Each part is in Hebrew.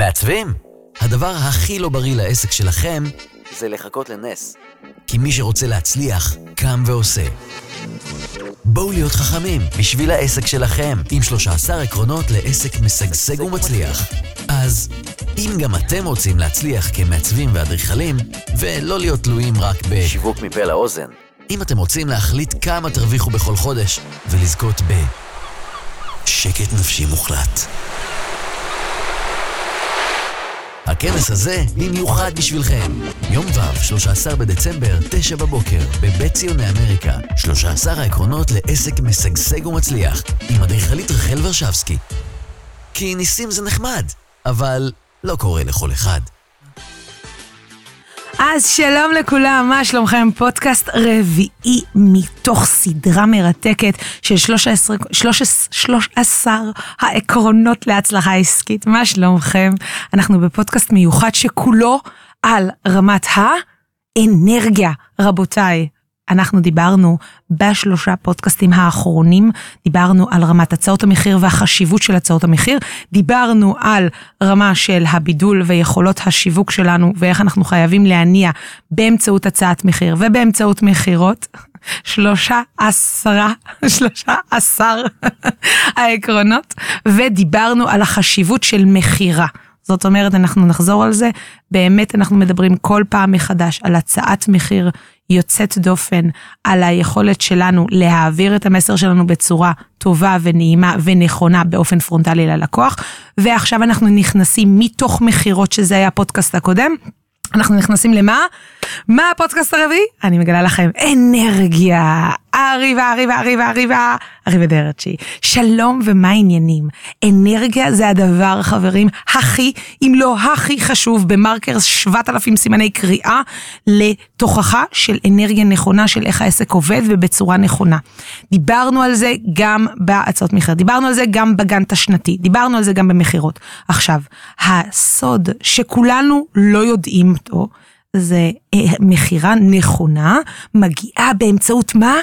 מעצבים? הדבר הכי לא בריא לעסק שלכם זה לחכות לנס. כי מי שרוצה להצליח, קם ועושה. בואו להיות חכמים בשביל העסק שלכם, עם 13 עקרונות לעסק משגשג ומצליח. אז אם גם אתם רוצים להצליח כמעצבים ואדריכלים, ולא להיות תלויים רק ב... שיווק מפה לאוזן. אם אתם רוצים להחליט כמה תרוויחו בכל חודש, ולזכות ב... שקט נפשי מוחלט. הכנס הזה במיוחד בשבילכם. יום ו', 13 בדצמבר, 9 בבוקר, בבית ציוני אמריקה. 13 העקרונות לעסק משגשג ומצליח, עם אדריכלית רחל ורשבסקי. כי ניסים זה נחמד, אבל לא קורה לכל אחד. אז שלום לכולם, מה שלומכם? פודקאסט רביעי מתוך סדרה מרתקת של 13, 13, 13 העקרונות להצלחה עסקית. מה שלומכם? אנחנו בפודקאסט מיוחד שכולו על רמת האנרגיה. רבותיי, אנחנו דיברנו בשלושה פודקאסטים האחרונים, דיברנו על רמת הצעות המחיר והחשיבות של הצעות המחיר, דיברנו על רמה של הבידול ויכולות השיווק שלנו ואיך אנחנו חייבים להניע באמצעות הצעת מחיר ובאמצעות מכירות. שלושה עשרה, שלושה עשר העקרונות, ודיברנו על החשיבות של מכירה. זאת אומרת, אנחנו נחזור על זה, באמת אנחנו מדברים כל פעם מחדש על הצעת מחיר יוצאת דופן, על היכולת שלנו להעביר את המסר שלנו בצורה טובה ונעימה ונכונה באופן פרונטלי ללקוח. ועכשיו אנחנו נכנסים מתוך מכירות, שזה היה הפודקאסט הקודם. אנחנו נכנסים למה? מה הפודקאסט הרביעי? אני מגלה לכם אנרגיה. אריבה, אריבה, אריבה, אריבה, אריבה דרצ'י. שלום ומה העניינים? אנרגיה זה הדבר, חברים, הכי, אם לא הכי חשוב במרקר 7,000 סימני קריאה לתוכחה של אנרגיה נכונה, של איך העסק עובד ובצורה נכונה. דיברנו על זה גם בהצעות מחיר, דיברנו על זה גם בגנט השנתי, דיברנו על זה גם במכירות. עכשיו, הסוד שכולנו לא יודעים אותו, זה אה, מכירה נכונה, מגיעה באמצעות מה?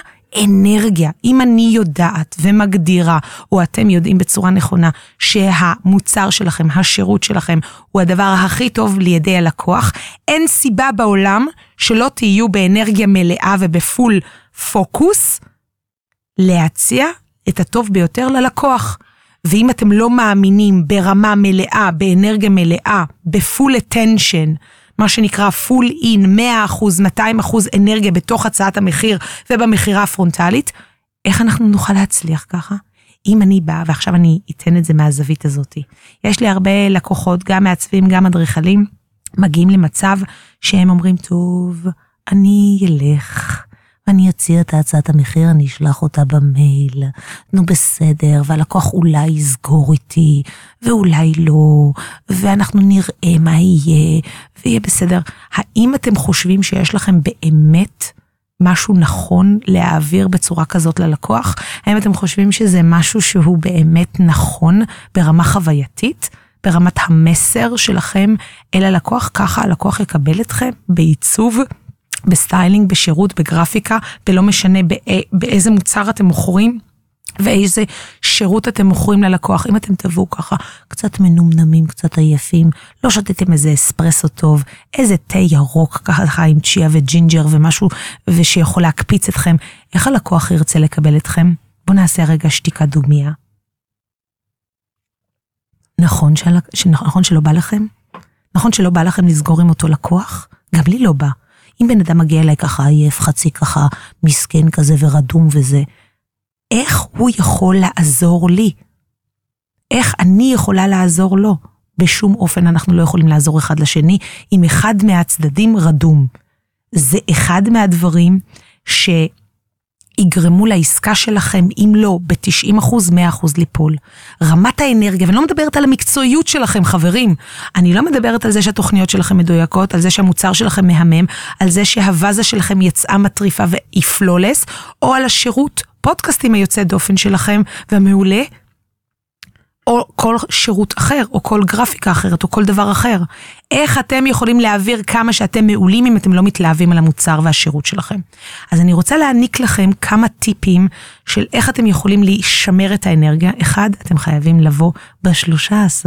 אנרגיה. אם אני יודעת ומגדירה, או אתם יודעים בצורה נכונה, שהמוצר שלכם, השירות שלכם, הוא הדבר הכי טוב לידי הלקוח, אין סיבה בעולם שלא תהיו באנרגיה מלאה ובפול פוקוס להציע את הטוב ביותר ללקוח. ואם אתם לא מאמינים ברמה מלאה, באנרגיה מלאה, בפול attention, מה שנקרא full in, 100%, 200% אנרגיה בתוך הצעת המחיר ובמכירה הפרונטלית, איך אנחנו נוכל להצליח ככה? אם אני באה, ועכשיו אני אתן את זה מהזווית הזאת, יש לי הרבה לקוחות, גם מעצבים, גם אדריכלים, מגיעים למצב שהם אומרים, טוב, אני אלך, ואני אציע את הצעת המחיר, אני אשלח אותה במייל. נו בסדר, והלקוח אולי יסגור איתי, ואולי לא, ואנחנו נראה מה יהיה, ויהיה בסדר. האם אתם חושבים שיש לכם באמת משהו נכון להעביר בצורה כזאת ללקוח? האם אתם חושבים שזה משהו שהוא באמת נכון ברמה חווייתית? ברמת המסר שלכם אל הלקוח, ככה הלקוח יקבל אתכם בעיצוב בסטיילינג, בשירות, בגרפיקה, ולא משנה בא, באיזה מוצר אתם מוכרים. ואיזה שירות אתם מוכרים ללקוח. אם אתם תבואו ככה קצת מנומנמים, קצת עייפים, לא שתיתם איזה אספרסו טוב, איזה תה ירוק ככה עם צ'יה וג'ינג'ר ומשהו, ושיכול להקפיץ אתכם, איך הלקוח ירצה לקבל אתכם? בואו נעשה רגע שתיקה דומיה. נכון, של... נכון שלא בא לכם? נכון שלא בא לכם לסגור עם אותו לקוח? גם לי לא בא. אם בן אדם מגיע אליי ככה עייף, חצי ככה מסכן כזה ורדום וזה, איך הוא יכול לעזור לי? איך אני יכולה לעזור לו? בשום אופן אנחנו לא יכולים לעזור אחד לשני אם אחד מהצדדים רדום. זה אחד מהדברים ש... יגרמו לעסקה שלכם, אם לא ב-90 אחוז, 100 אחוז ליפול. רמת האנרגיה, ואני לא מדברת על המקצועיות שלכם, חברים. אני לא מדברת על זה שהתוכניות שלכם מדויקות, על זה שהמוצר שלכם מהמם, על זה שהווזה שלכם יצאה מטריפה והיא פלולס, או על השירות, פודקאסטים היוצא דופן שלכם, והמעולה, או כל שירות אחר, או כל גרפיקה אחרת, או כל דבר אחר. איך אתם יכולים להעביר כמה שאתם מעולים אם אתם לא מתלהבים על המוצר והשירות שלכם? אז אני רוצה להעניק לכם כמה טיפים של איך אתם יכולים לשמר את האנרגיה. אחד, אתם חייבים לבוא ב-13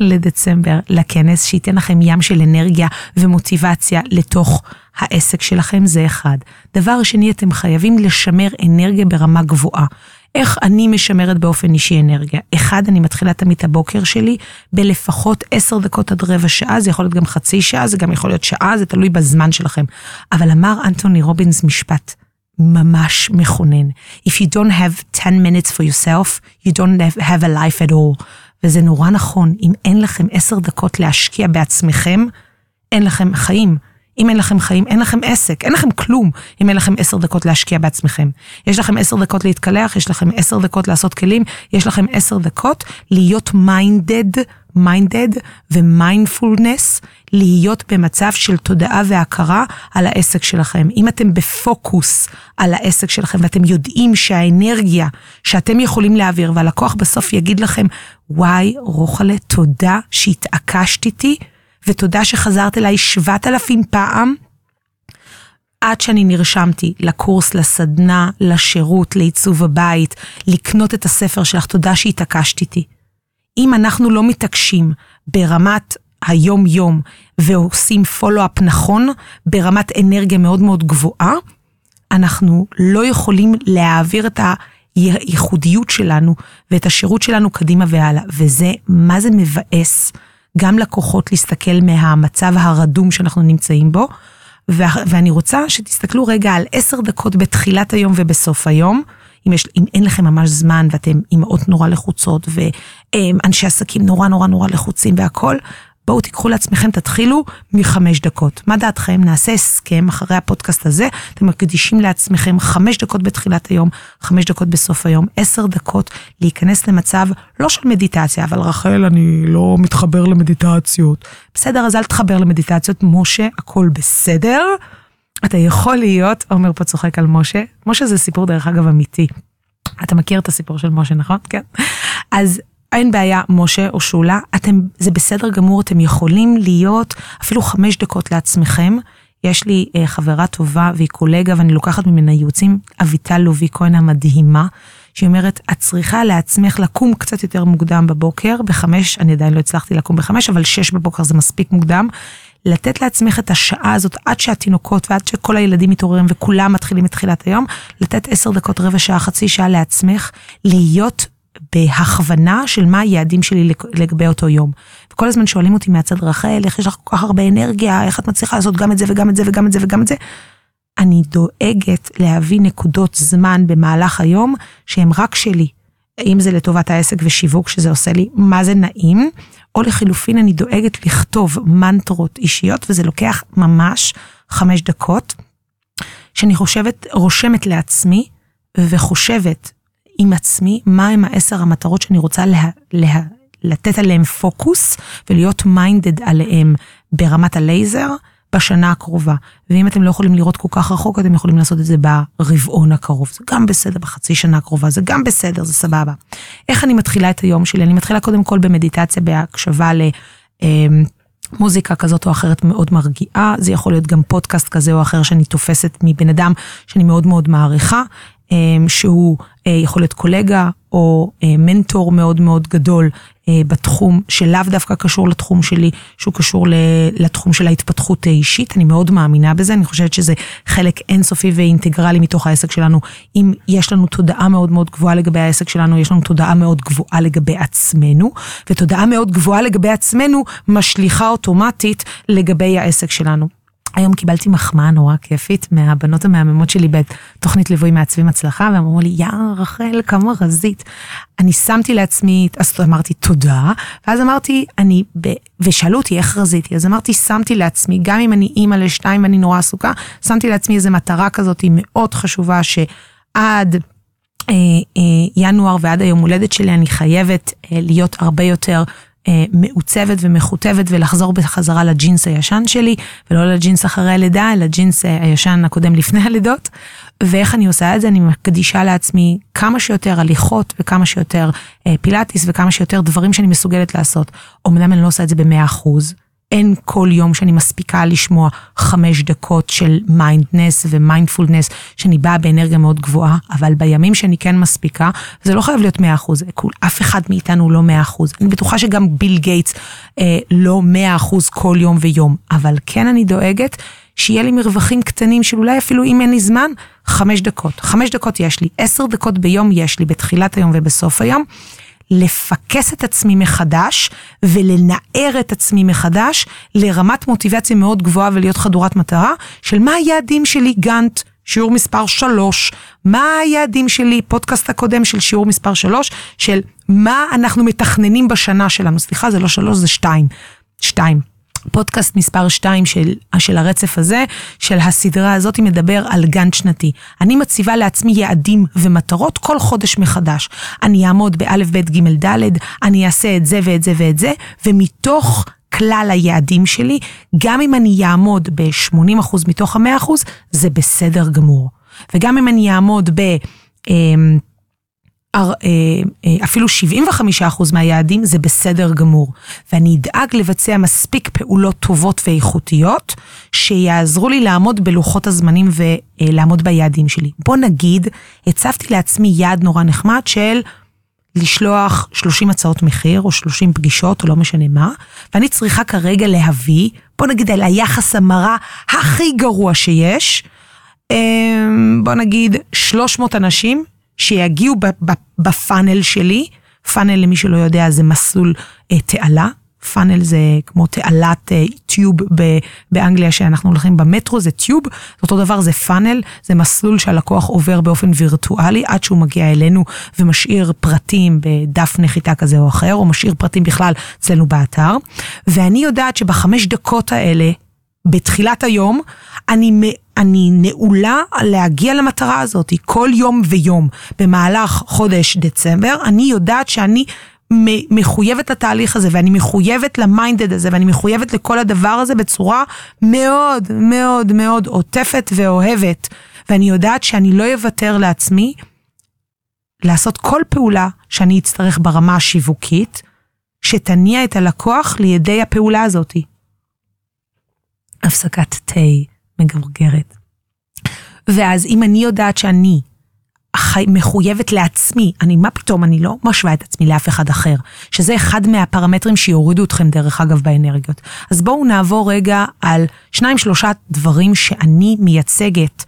לדצמבר לכנס, שייתן לכם ים של אנרגיה ומוטיבציה לתוך העסק שלכם, זה אחד. דבר שני, אתם חייבים לשמר אנרגיה ברמה גבוהה. איך אני משמרת באופן אישי אנרגיה? אחד, אני מתחילה תמיד את הבוקר שלי בלפחות עשר דקות עד רבע שעה, זה יכול להיות גם חצי שעה, זה גם יכול להיות שעה, זה תלוי בזמן שלכם. אבל אמר אנטוני רובינס משפט ממש מכונן. If you don't have 10 minutes for yourself, you don't have a life at all. וזה נורא נכון, אם אין לכם עשר דקות להשקיע בעצמכם, אין לכם חיים. אם אין לכם חיים, אין לכם עסק, אין לכם כלום אם אין לכם עשר דקות להשקיע בעצמכם. יש לכם עשר דקות להתקלח, יש לכם עשר דקות לעשות כלים, יש לכם עשר דקות להיות minded, minded ומיינדפולנס, להיות במצב של תודעה והכרה על העסק שלכם. אם אתם בפוקוס על העסק שלכם ואתם יודעים שהאנרגיה שאתם יכולים להעביר, והלקוח בסוף יגיד לכם, וואי, רוחלה, תודה שהתעקשת איתי. ותודה שחזרת אליי 7,000 פעם, עד שאני נרשמתי לקורס, לסדנה, לשירות, לעיצוב הבית, לקנות את הספר שלך, תודה שהתעקשת איתי. אם אנחנו לא מתעקשים ברמת היום-יום ועושים פולו-אפ נכון, ברמת אנרגיה מאוד מאוד גבוהה, אנחנו לא יכולים להעביר את הייחודיות שלנו ואת השירות שלנו קדימה והלאה. וזה, מה זה מבאס. גם לקוחות להסתכל מהמצב הרדום שאנחנו נמצאים בו. ואני רוצה שתסתכלו רגע על עשר דקות בתחילת היום ובסוף היום. אם, יש, אם אין לכם ממש זמן ואתם אימהות נורא לחוצות ואנשי עסקים נורא נורא נורא לחוצים והכול, בואו תיקחו לעצמכם, תתחילו מחמש דקות. מה דעתכם? נעשה הסכם אחרי הפודקאסט הזה, אתם מקדישים לעצמכם חמש דקות בתחילת היום, חמש דקות בסוף היום, עשר דקות להיכנס למצב לא של מדיטציה, אבל רחל, אני לא מתחבר למדיטציות. בסדר, אז אל תחבר למדיטציות, משה, הכל בסדר. אתה יכול להיות, עומר פה צוחק על משה, משה זה סיפור דרך אגב אמיתי. אתה מכיר את הסיפור של משה, נכון? כן. אז אין בעיה, משה או שולה, אתם, זה בסדר גמור, אתם יכולים להיות אפילו חמש דקות לעצמכם. יש לי אה, חברה טובה והיא קולגה ואני לוקחת ממנה ייעוצים, אביטל לובי כהן המדהימה, שהיא אומרת, את צריכה לעצמך לקום קצת יותר מוקדם בבוקר, בחמש, אני עדיין לא הצלחתי לקום בחמש, אבל שש בבוקר זה מספיק מוקדם. לתת לעצמך את השעה הזאת עד שהתינוקות ועד שכל הילדים מתעוררים וכולם מתחילים את תחילת היום, לתת עשר דקות, רבע שעה, חצי שעה לעצמך, להיות בהכוונה של מה היעדים שלי לגבי אותו יום. וכל הזמן שואלים אותי מהצד רחל, איך יש לך כל כך הרבה אנרגיה, איך את מצליחה לעשות גם את זה וגם את זה וגם את זה וגם את זה. אני דואגת להביא נקודות זמן במהלך היום שהן רק שלי. אם זה לטובת העסק ושיווק שזה עושה לי, מה זה נעים, או לחילופין אני דואגת לכתוב מנטרות אישיות וזה לוקח ממש חמש דקות, שאני חושבת, רושמת לעצמי וחושבת עם עצמי, מהם העשר המטרות שאני רוצה לה, לה, לתת עליהן פוקוס ולהיות מיינדד עליהן ברמת הלייזר בשנה הקרובה. ואם אתם לא יכולים לראות כל כך רחוק, אתם יכולים לעשות את זה ברבעון הקרוב. זה גם בסדר, בחצי שנה הקרובה, זה גם בסדר, זה סבבה. איך אני מתחילה את היום שלי? אני מתחילה קודם כל במדיטציה, בהקשבה ל... אמ, מוזיקה כזאת או אחרת מאוד מרגיעה, זה יכול להיות גם פודקאסט כזה או אחר שאני תופסת מבן אדם שאני מאוד מאוד מעריכה, שהוא אה, יכול להיות קולגה או אה, מנטור מאוד מאוד גדול אה, בתחום שלאו דווקא קשור לתחום שלי, שהוא קשור לתחום של ההתפתחות האישית. אני מאוד מאמינה בזה, אני חושבת שזה חלק אינסופי ואינטגרלי מתוך העסק שלנו. אם יש לנו תודעה מאוד מאוד גבוהה לגבי העסק שלנו, יש לנו תודעה מאוד גבוהה לגבי עצמנו, ותודעה מאוד גבוהה לגבי עצמנו משליכה אוטומטית לגבי העסק שלנו. היום קיבלתי מחמאה נורא כיפית מהבנות המהממות שלי בתוכנית ליווי מעצבים הצלחה, והם אמרו לי, יא רחל, כמה רזית. אני שמתי לעצמי, אז אמרתי תודה, ואז אמרתי, אני, ב... ושאלו אותי איך רזיתי, אז אמרתי, שמתי לעצמי, גם אם אני אימא לשתיים ואני נורא עסוקה, שמתי לעצמי איזו מטרה כזאת מאוד חשובה, שעד אה, אה, ינואר ועד היום הולדת שלי, אני חייבת אה, להיות הרבה יותר אה, מעוצבת ומכותבת ולחזור בחזרה לג'ינס הישן שלי, ולא לג'ינס אחרי הלידה, אלא לג'ינס אה, הישן הקודם לפני הלידות. ואיך אני עושה את זה? אני מקדישה לעצמי כמה שיותר הליכות וכמה שיותר אה, פילאטיס וכמה שיותר דברים שאני מסוגלת לעשות. אמנם אני לא עושה את זה במאה אחוז, אין כל יום שאני מספיקה לשמוע חמש דקות של mindness ו mindfulness, שאני באה באנרגיה מאוד גבוהה, אבל בימים שאני כן מספיקה, זה לא חייב להיות מאה אחוז, אף אחד מאיתנו לא מאה אחוז. אני בטוחה שגם ביל גייטס אה, לא מאה אחוז כל יום ויום, אבל כן אני דואגת שיהיה לי מרווחים קטנים של אולי אפילו אם אין לי זמן, חמש דקות. חמש דקות יש לי, עשר דקות ביום יש לי, בתחילת היום ובסוף היום. לפקס את עצמי מחדש ולנער את עצמי מחדש לרמת מוטיבציה מאוד גבוהה ולהיות חדורת מטרה של מה היעדים שלי גאנט. שיעור מספר 3, מה היעדים שלי, פודקאסט הקודם של שיעור מספר 3, של מה אנחנו מתכננים בשנה שלנו, סליחה זה לא 3 זה 2, 2. פודקאסט מספר 2 של, של הרצף הזה, של הסדרה הזאת, מדבר על גאנט שנתי. אני מציבה לעצמי יעדים ומטרות כל חודש מחדש. אני אעמוד באלף, בית, גימל, דלת, אני אעשה את זה ואת זה ואת זה, ומתוך כלל היעדים שלי, גם אם אני אעמוד ב-80% מתוך ה-100%, זה בסדר גמור. וגם אם אני אעמוד ב... אמ, אה, אה, אפילו 75% מהיעדים זה בסדר גמור. ואני אדאג לבצע מספיק פעולות טובות ואיכותיות, שיעזרו לי לעמוד בלוחות הזמנים ולעמוד ביעדים שלי. בוא נגיד, הצבתי לעצמי יעד נורא נחמד של לשלוח 30 הצעות מחיר, או 30 פגישות, או לא משנה מה, ואני צריכה כרגע להביא, בוא נגיד על היחס המרה הכי גרוע שיש, אה, בוא נגיד 300 אנשים שיגיעו בפאנל שלי, פאנל למי שלא יודע זה מסלול אה, תעלה, פאנל זה כמו תעלת אה, טיוב ב, באנגליה שאנחנו הולכים במטרו, זה טיוב, אותו דבר זה פאנל, זה מסלול שהלקוח עובר באופן וירטואלי עד שהוא מגיע אלינו ומשאיר פרטים בדף נחיתה כזה או אחר, או משאיר פרטים בכלל אצלנו באתר, ואני יודעת שבחמש דקות האלה, בתחילת היום, אני, אני נעולה להגיע למטרה הזאת כל יום ויום. במהלך חודש דצמבר, אני יודעת שאני מחויבת לתהליך הזה, ואני מחויבת למיינדד הזה, ואני מחויבת לכל הדבר הזה בצורה מאוד מאוד מאוד עוטפת ואוהבת. ואני יודעת שאני לא אוותר לעצמי לעשות כל פעולה שאני אצטרך ברמה השיווקית, שתניע את הלקוח לידי הפעולה הזאתי. הפסקת תה מגרגרת. ואז אם אני יודעת שאני חי, מחויבת לעצמי, אני, מה פתאום, אני לא משווה את עצמי לאף אחד אחר, שזה אחד מהפרמטרים שיורידו אתכם דרך אגב באנרגיות. אז בואו נעבור רגע על שניים שלושה דברים שאני מייצגת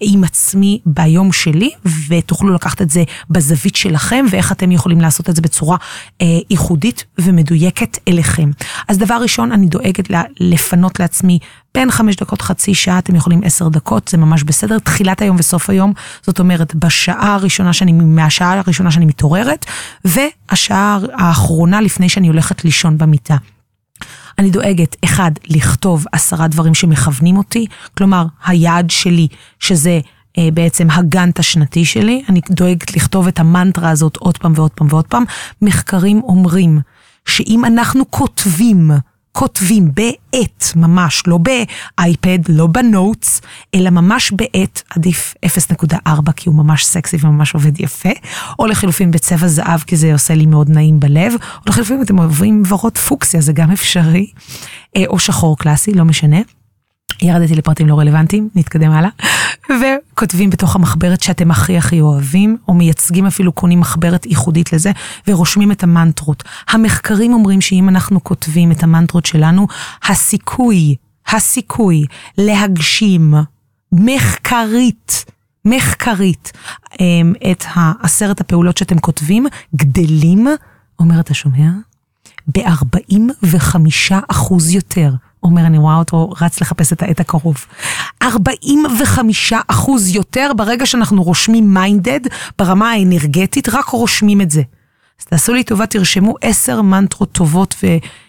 עם עצמי ביום שלי, ותוכלו לקחת את זה בזווית שלכם, ואיך אתם יכולים לעשות את זה בצורה אה, ייחודית ומדויקת אליכם. אז דבר ראשון, אני דואגת לפנות לעצמי בין חמש דקות, חצי שעה, אתם יכולים עשר דקות, זה ממש בסדר, תחילת היום וסוף היום, זאת אומרת, בשעה הראשונה שאני, מהשעה הראשונה שאני מתעוררת, והשעה האחרונה לפני שאני הולכת לישון במיטה. אני דואגת, אחד, לכתוב עשרה דברים שמכוונים אותי, כלומר, היעד שלי, שזה אה, בעצם הגאנט השנתי שלי, אני דואגת לכתוב את המנטרה הזאת עוד פעם ועוד פעם ועוד פעם. מחקרים אומרים שאם אנחנו כותבים, כותבים בעט ממש, לא באייפד, לא בנוטס, אלא ממש בעט, עדיף 0.4 כי הוא ממש סקסי וממש עובד יפה, או לחילופין בצבע זהב כי זה עושה לי מאוד נעים בלב, או לחילופין אתם אוהבים ורוד פוקסיה, זה גם אפשרי, אה, או שחור קלאסי, לא משנה. ירדתי לפרטים לא רלוונטיים, נתקדם הלאה. וכותבים בתוך המחברת שאתם הכי הכי אוהבים, או מייצגים אפילו, קונים מחברת ייחודית לזה, ורושמים את המנטרות. המחקרים אומרים שאם אנחנו כותבים את המנטרות שלנו, הסיכוי, הסיכוי להגשים מחקרית, מחקרית, אמ, את עשרת הפעולות שאתם כותבים, גדלים, אומר אתה שומע? ב-45 אחוז יותר. אומר, אני רואה אותו רץ לחפש את העת הקרוב. 45 אחוז יותר ברגע שאנחנו רושמים מיינדד ברמה האנרגטית, רק רושמים את זה. אז תעשו לי טובה, תרשמו עשר מנטרות טובות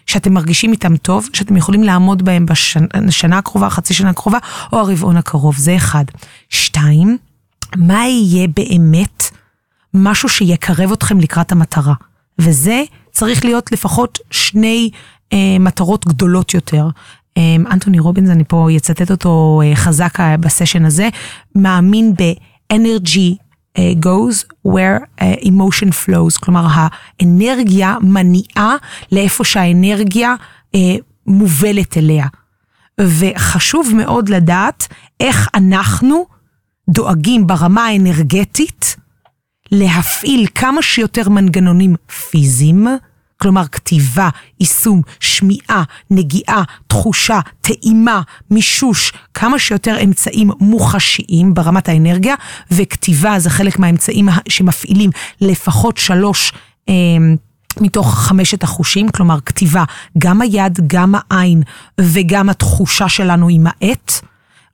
ושאתם מרגישים איתם טוב, שאתם יכולים לעמוד בהם בשנה הקרובה, חצי שנה הקרובה, או הרבעון הקרוב, זה אחד. שתיים, מה יהיה באמת משהו שיקרב אתכם לקראת המטרה? וזה צריך להיות לפחות שני אה, מטרות גדולות יותר. אה, אנטוני רובינס, אני פה אצטט אותו אה, חזק אה, בסשן הזה, מאמין ב-energy אה, goes where uh, emotion flows, כלומר האנרגיה מניעה לאיפה שהאנרגיה uh, מובלת אליה. וחשוב מאוד לדעת איך אנחנו דואגים ברמה האנרגטית להפעיל כמה שיותר מנגנונים פיזיים, כלומר כתיבה, יישום, שמיעה, נגיעה, תחושה, טעימה, מישוש, כמה שיותר אמצעים מוחשיים ברמת האנרגיה, וכתיבה זה חלק מהאמצעים שמפעילים לפחות שלוש אה, מתוך חמשת החושים, כלומר כתיבה, גם היד, גם העין וגם התחושה שלנו עם העט.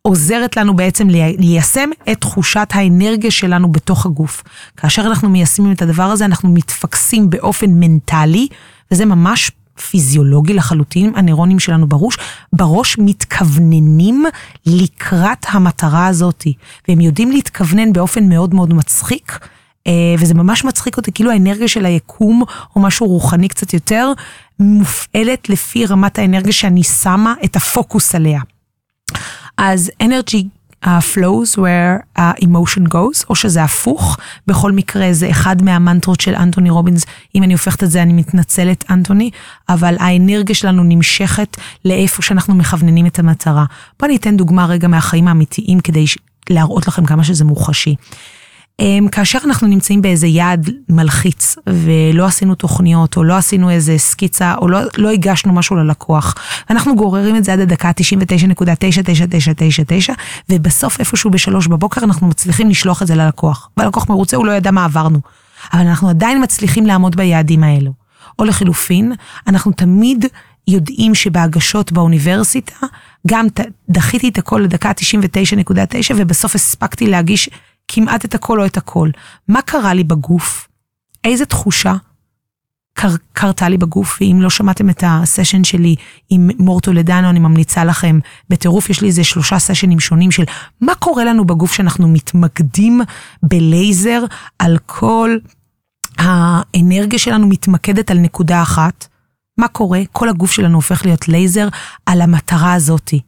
עוזרת לנו בעצם ליישם את תחושת האנרגיה שלנו בתוך הגוף. כאשר אנחנו מיישמים את הדבר הזה, אנחנו מתפקסים באופן מנטלי, וזה ממש פיזיולוגי לחלוטין, הנוירונים שלנו בראש, בראש מתכווננים לקראת המטרה הזאת, והם יודעים להתכוונן באופן מאוד מאוד מצחיק. אה, וזה ממש מצחיק אותי, כאילו האנרגיה של היקום, או משהו רוחני קצת יותר, מופעלת לפי רמת האנרגיה שאני שמה את הפוקוס עליה. אז energy uh, flows where uh, emotion goes, או שזה הפוך, בכל מקרה זה אחד מהמנטרות של אנטוני רובינס, אם אני הופכת את זה אני מתנצלת אנטוני, אבל האנרגיה שלנו נמשכת לאיפה שאנחנו מכווננים את המטרה. בואו אני אתן דוגמה רגע מהחיים האמיתיים כדי להראות לכם כמה שזה מוחשי. אמ, כאשר אנחנו נמצאים באיזה יעד מלחיץ ולא עשינו תוכניות או לא עשינו איזה סקיצה או לא, לא הגשנו משהו ללקוח, אנחנו גוררים את זה עד הדקה 99.99999 ובסוף איפשהו בשלוש בבוקר אנחנו מצליחים לשלוח את זה ללקוח. והלקוח מרוצה, הוא לא ידע מה עברנו. אבל אנחנו עדיין מצליחים לעמוד ביעדים האלו. או לחילופין, אנחנו תמיד יודעים שבהגשות באוניברסיטה, גם דחיתי את הכל לדקה 99.9 ובסוף הספקתי להגיש כמעט את הכל או את הכל. מה קרה לי בגוף? איזה תחושה קר, קרתה לי בגוף? ואם לא שמעתם את הסשן שלי עם מורטו לדנו, אני ממליצה לכם, בטירוף יש לי איזה שלושה סשנים שונים של מה קורה לנו בגוף שאנחנו מתמקדים בלייזר על כל האנרגיה שלנו מתמקדת על נקודה אחת. מה קורה? כל הגוף שלנו הופך להיות לייזר על המטרה הזאתי.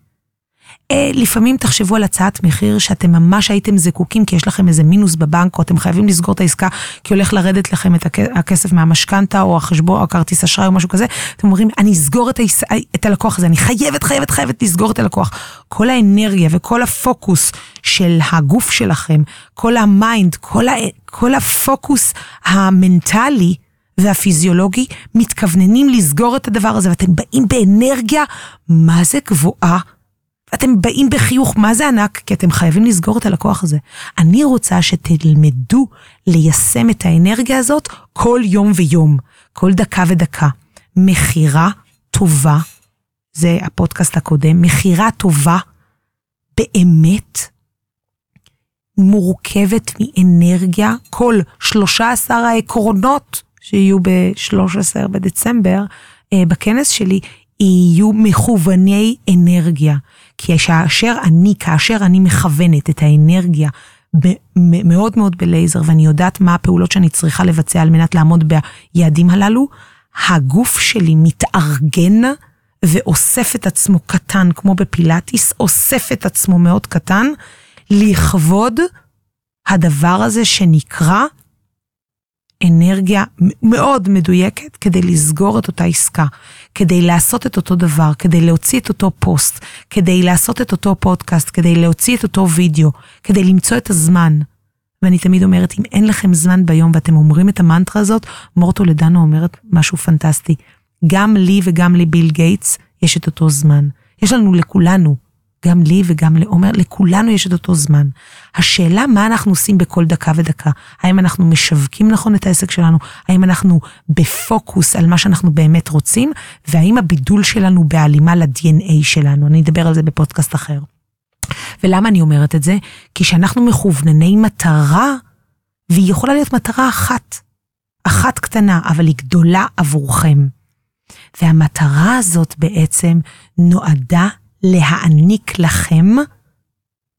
אה, לפעמים תחשבו על הצעת מחיר שאתם ממש הייתם זקוקים כי יש לכם איזה מינוס בבנק, או אתם חייבים לסגור את העסקה כי הולך לרדת לכם את הכסף מהמשכנתה, או החשבון, או הכרטיס אשראי או משהו כזה. אתם אומרים, אני אסגור את, היס... את הלקוח הזה, אני חייבת, חייבת, חייבת לסגור את הלקוח. כל האנרגיה וכל הפוקוס של הגוף שלכם, כל ה mind, כל, ה... כל הפוקוס המנטלי, והפיזיולוגי מתכווננים לסגור את הדבר הזה, ואתם באים באנרגיה, מה זה גבוהה אתם באים בחיוך, מה זה ענק? כי אתם חייבים לסגור את הלקוח הזה. אני רוצה שתלמדו ליישם את האנרגיה הזאת כל יום ויום, כל דקה ודקה. מכירה טובה, זה הפודקאסט הקודם, מכירה טובה באמת מורכבת מאנרגיה, כל 13 העקרונות שיהיו ב-13 בדצמבר, אה, בכנס שלי, יהיו מכווני אנרגיה. כי כאשר אני, כאשר אני מכוונת את האנרגיה מאוד מאוד בלייזר, ואני יודעת מה הפעולות שאני צריכה לבצע על מנת לעמוד ביעדים הללו, הגוף שלי מתארגן ואוסף את עצמו קטן, כמו בפילאטיס, אוסף את עצמו מאוד קטן, לכבוד הדבר הזה שנקרא אנרגיה מאוד מדויקת כדי לסגור את אותה עסקה, כדי לעשות את אותו דבר, כדי להוציא את אותו פוסט, כדי לעשות את אותו פודקאסט, כדי להוציא את אותו וידאו, כדי למצוא את הזמן. ואני תמיד אומרת, אם אין לכם זמן ביום ואתם אומרים את המנטרה הזאת, מורטו לדנו אומרת משהו פנטסטי. גם לי וגם לביל גייטס יש את אותו זמן. יש לנו לכולנו גם לי וגם לעומר, לכולנו יש את אותו זמן. השאלה מה אנחנו עושים בכל דקה ודקה. האם אנחנו משווקים נכון את העסק שלנו? האם אנחנו בפוקוס על מה שאנחנו באמת רוצים? והאם הבידול שלנו בהלימה ל-DNA שלנו? אני אדבר על זה בפודקאסט אחר. ולמה אני אומרת את זה? כי כשאנחנו מכוונני מטרה, והיא יכולה להיות מטרה אחת, אחת קטנה, אבל היא גדולה עבורכם. והמטרה הזאת בעצם נועדה להעניק לכם,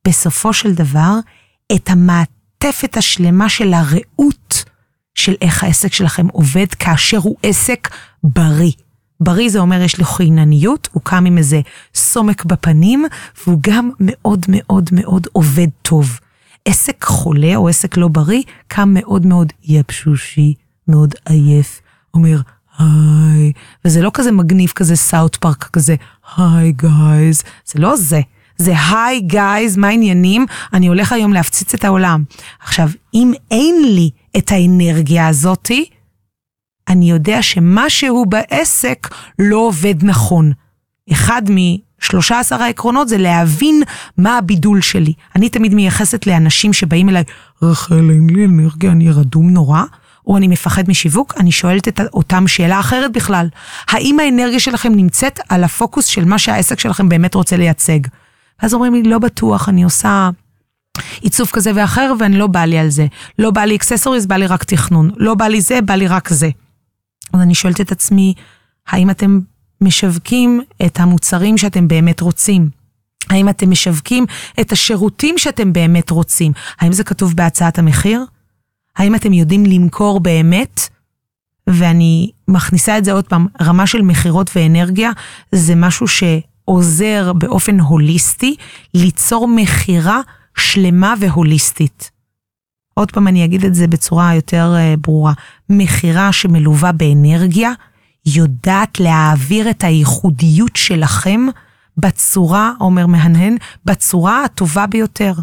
בסופו של דבר, את המעטפת השלמה של הרעות של איך העסק שלכם עובד כאשר הוא עסק בריא. בריא זה אומר יש לו חינניות, הוא קם עם איזה סומק בפנים, והוא גם מאוד מאוד מאוד עובד טוב. עסק חולה או עסק לא בריא, קם מאוד מאוד יבשושי, מאוד עייף, אומר היי, וזה לא כזה מגניב כזה סאוט פארק כזה היי גייז, זה לא זה. זה היי גייז, מה העניינים? אני הולך היום להפציץ את העולם. עכשיו, אם אין לי את האנרגיה הזאתי, אני יודע שמשהו בעסק לא עובד נכון. אחד משלושה עשר העקרונות זה להבין מה הבידול שלי. אני תמיד מייחסת לאנשים שבאים אליי, רחל, אין לי אנרגיה, אני רדום נורא. או אני מפחד משיווק, אני שואלת את אותם שאלה אחרת בכלל. האם האנרגיה שלכם נמצאת על הפוקוס של מה שהעסק שלכם באמת רוצה לייצג? ואז אומרים לי, לא בטוח, אני עושה עיצוב כזה ואחר ואני לא בא לי על זה. לא בא לי אקססוריז, בא לי רק תכנון. לא בא לי זה, בא לי רק זה. אז אני שואלת את עצמי, האם אתם משווקים את המוצרים שאתם באמת רוצים? האם אתם משווקים את השירותים שאתם באמת רוצים? האם זה כתוב בהצעת המחיר? האם אתם יודעים למכור באמת? ואני מכניסה את זה עוד פעם, רמה של מכירות ואנרגיה זה משהו שעוזר באופן הוליסטי ליצור מכירה שלמה והוליסטית. עוד פעם אני אגיד את זה בצורה יותר uh, ברורה, מכירה שמלווה באנרגיה יודעת להעביר את הייחודיות שלכם בצורה, אומר מהנהן, בצורה הטובה ביותר.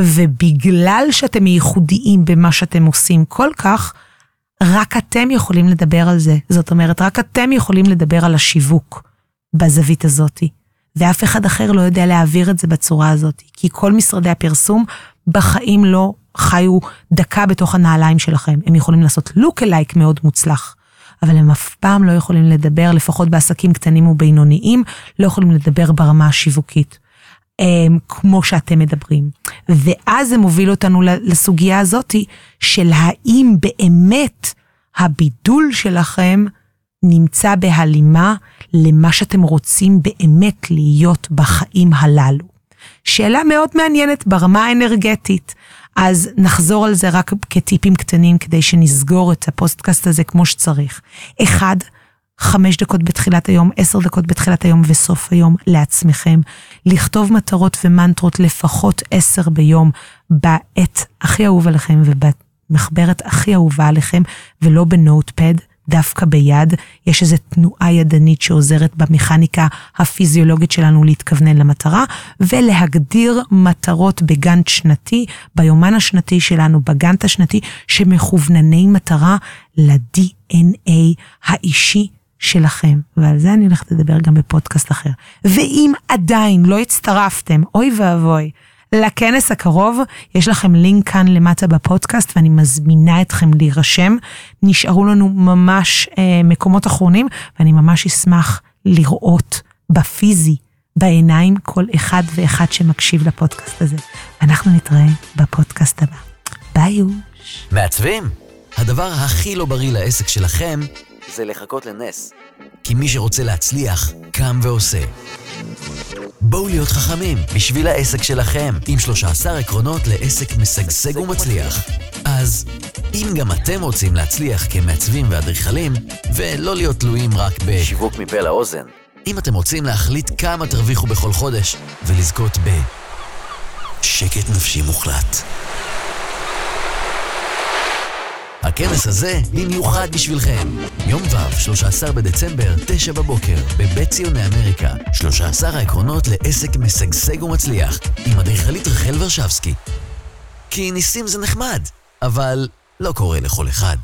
ובגלל שאתם ייחודיים במה שאתם עושים כל כך, רק אתם יכולים לדבר על זה. זאת אומרת, רק אתם יכולים לדבר על השיווק בזווית הזאתי. ואף אחד אחר לא יודע להעביר את זה בצורה הזאת. כי כל משרדי הפרסום בחיים לא חיו דקה בתוך הנעליים שלכם. הם יכולים לעשות לוק אלייק מאוד מוצלח. אבל הם אף פעם לא יכולים לדבר, לפחות בעסקים קטנים ובינוניים, לא יכולים לדבר ברמה השיווקית. אמ, כמו שאתם מדברים. ואז זה מוביל אותנו לסוגיה הזאתי של האם באמת הבידול שלכם נמצא בהלימה למה שאתם רוצים באמת להיות בחיים הללו. שאלה מאוד מעניינת ברמה האנרגטית. אז נחזור על זה רק כטיפים קטנים כדי שנסגור את הפודקאסט הזה כמו שצריך. אחד, חמש דקות בתחילת היום, עשר דקות בתחילת היום וסוף היום לעצמכם. לכתוב מטרות ומנטרות לפחות עשר ביום בעת הכי אהוב עליכם ובמחברת הכי אהובה עליכם, ולא בנוטפד. דווקא ביד, יש איזו תנועה ידנית שעוזרת במכניקה הפיזיולוגית שלנו להתכוונן למטרה, ולהגדיר מטרות בגאנט שנתי, ביומן השנתי שלנו, בגאנט השנתי, שמכוונני מטרה ל-DNA האישי שלכם, ועל זה אני הולכת לדבר גם בפודקאסט אחר. ואם עדיין לא הצטרפתם, אוי ואבוי, לכנס הקרוב, יש לכם לינק כאן למטה בפודקאסט ואני מזמינה אתכם להירשם. נשארו לנו ממש אה, מקומות אחרונים ואני ממש אשמח לראות בפיזי, בעיניים, כל אחד ואחד שמקשיב לפודקאסט הזה. אנחנו נתראה בפודקאסט הבא. ביי יוש. מעצבים? הדבר הכי לא בריא לעסק שלכם זה לחכות לנס. כי מי שרוצה להצליח, קם ועושה. בואו להיות חכמים בשביל העסק שלכם, עם 13 עקרונות לעסק משגשג ומצליח. אז אם גם אתם רוצים להצליח כמעצבים ואדריכלים, ולא להיות תלויים רק ב... שיווק מפה לאוזן. אם אתם רוצים להחליט כמה תרוויחו בכל חודש, ולזכות ב... שקט נפשי מוחלט. הכנס הזה במיוחד בשבילכם. יום ו', 13 בדצמבר, 9 בבוקר, בבית ציוני אמריקה. 13 העקרונות לעסק משגשג ומצליח, עם אדריכלית רחל ורשבסקי. כי ניסים זה נחמד, אבל לא קורה לכל אחד.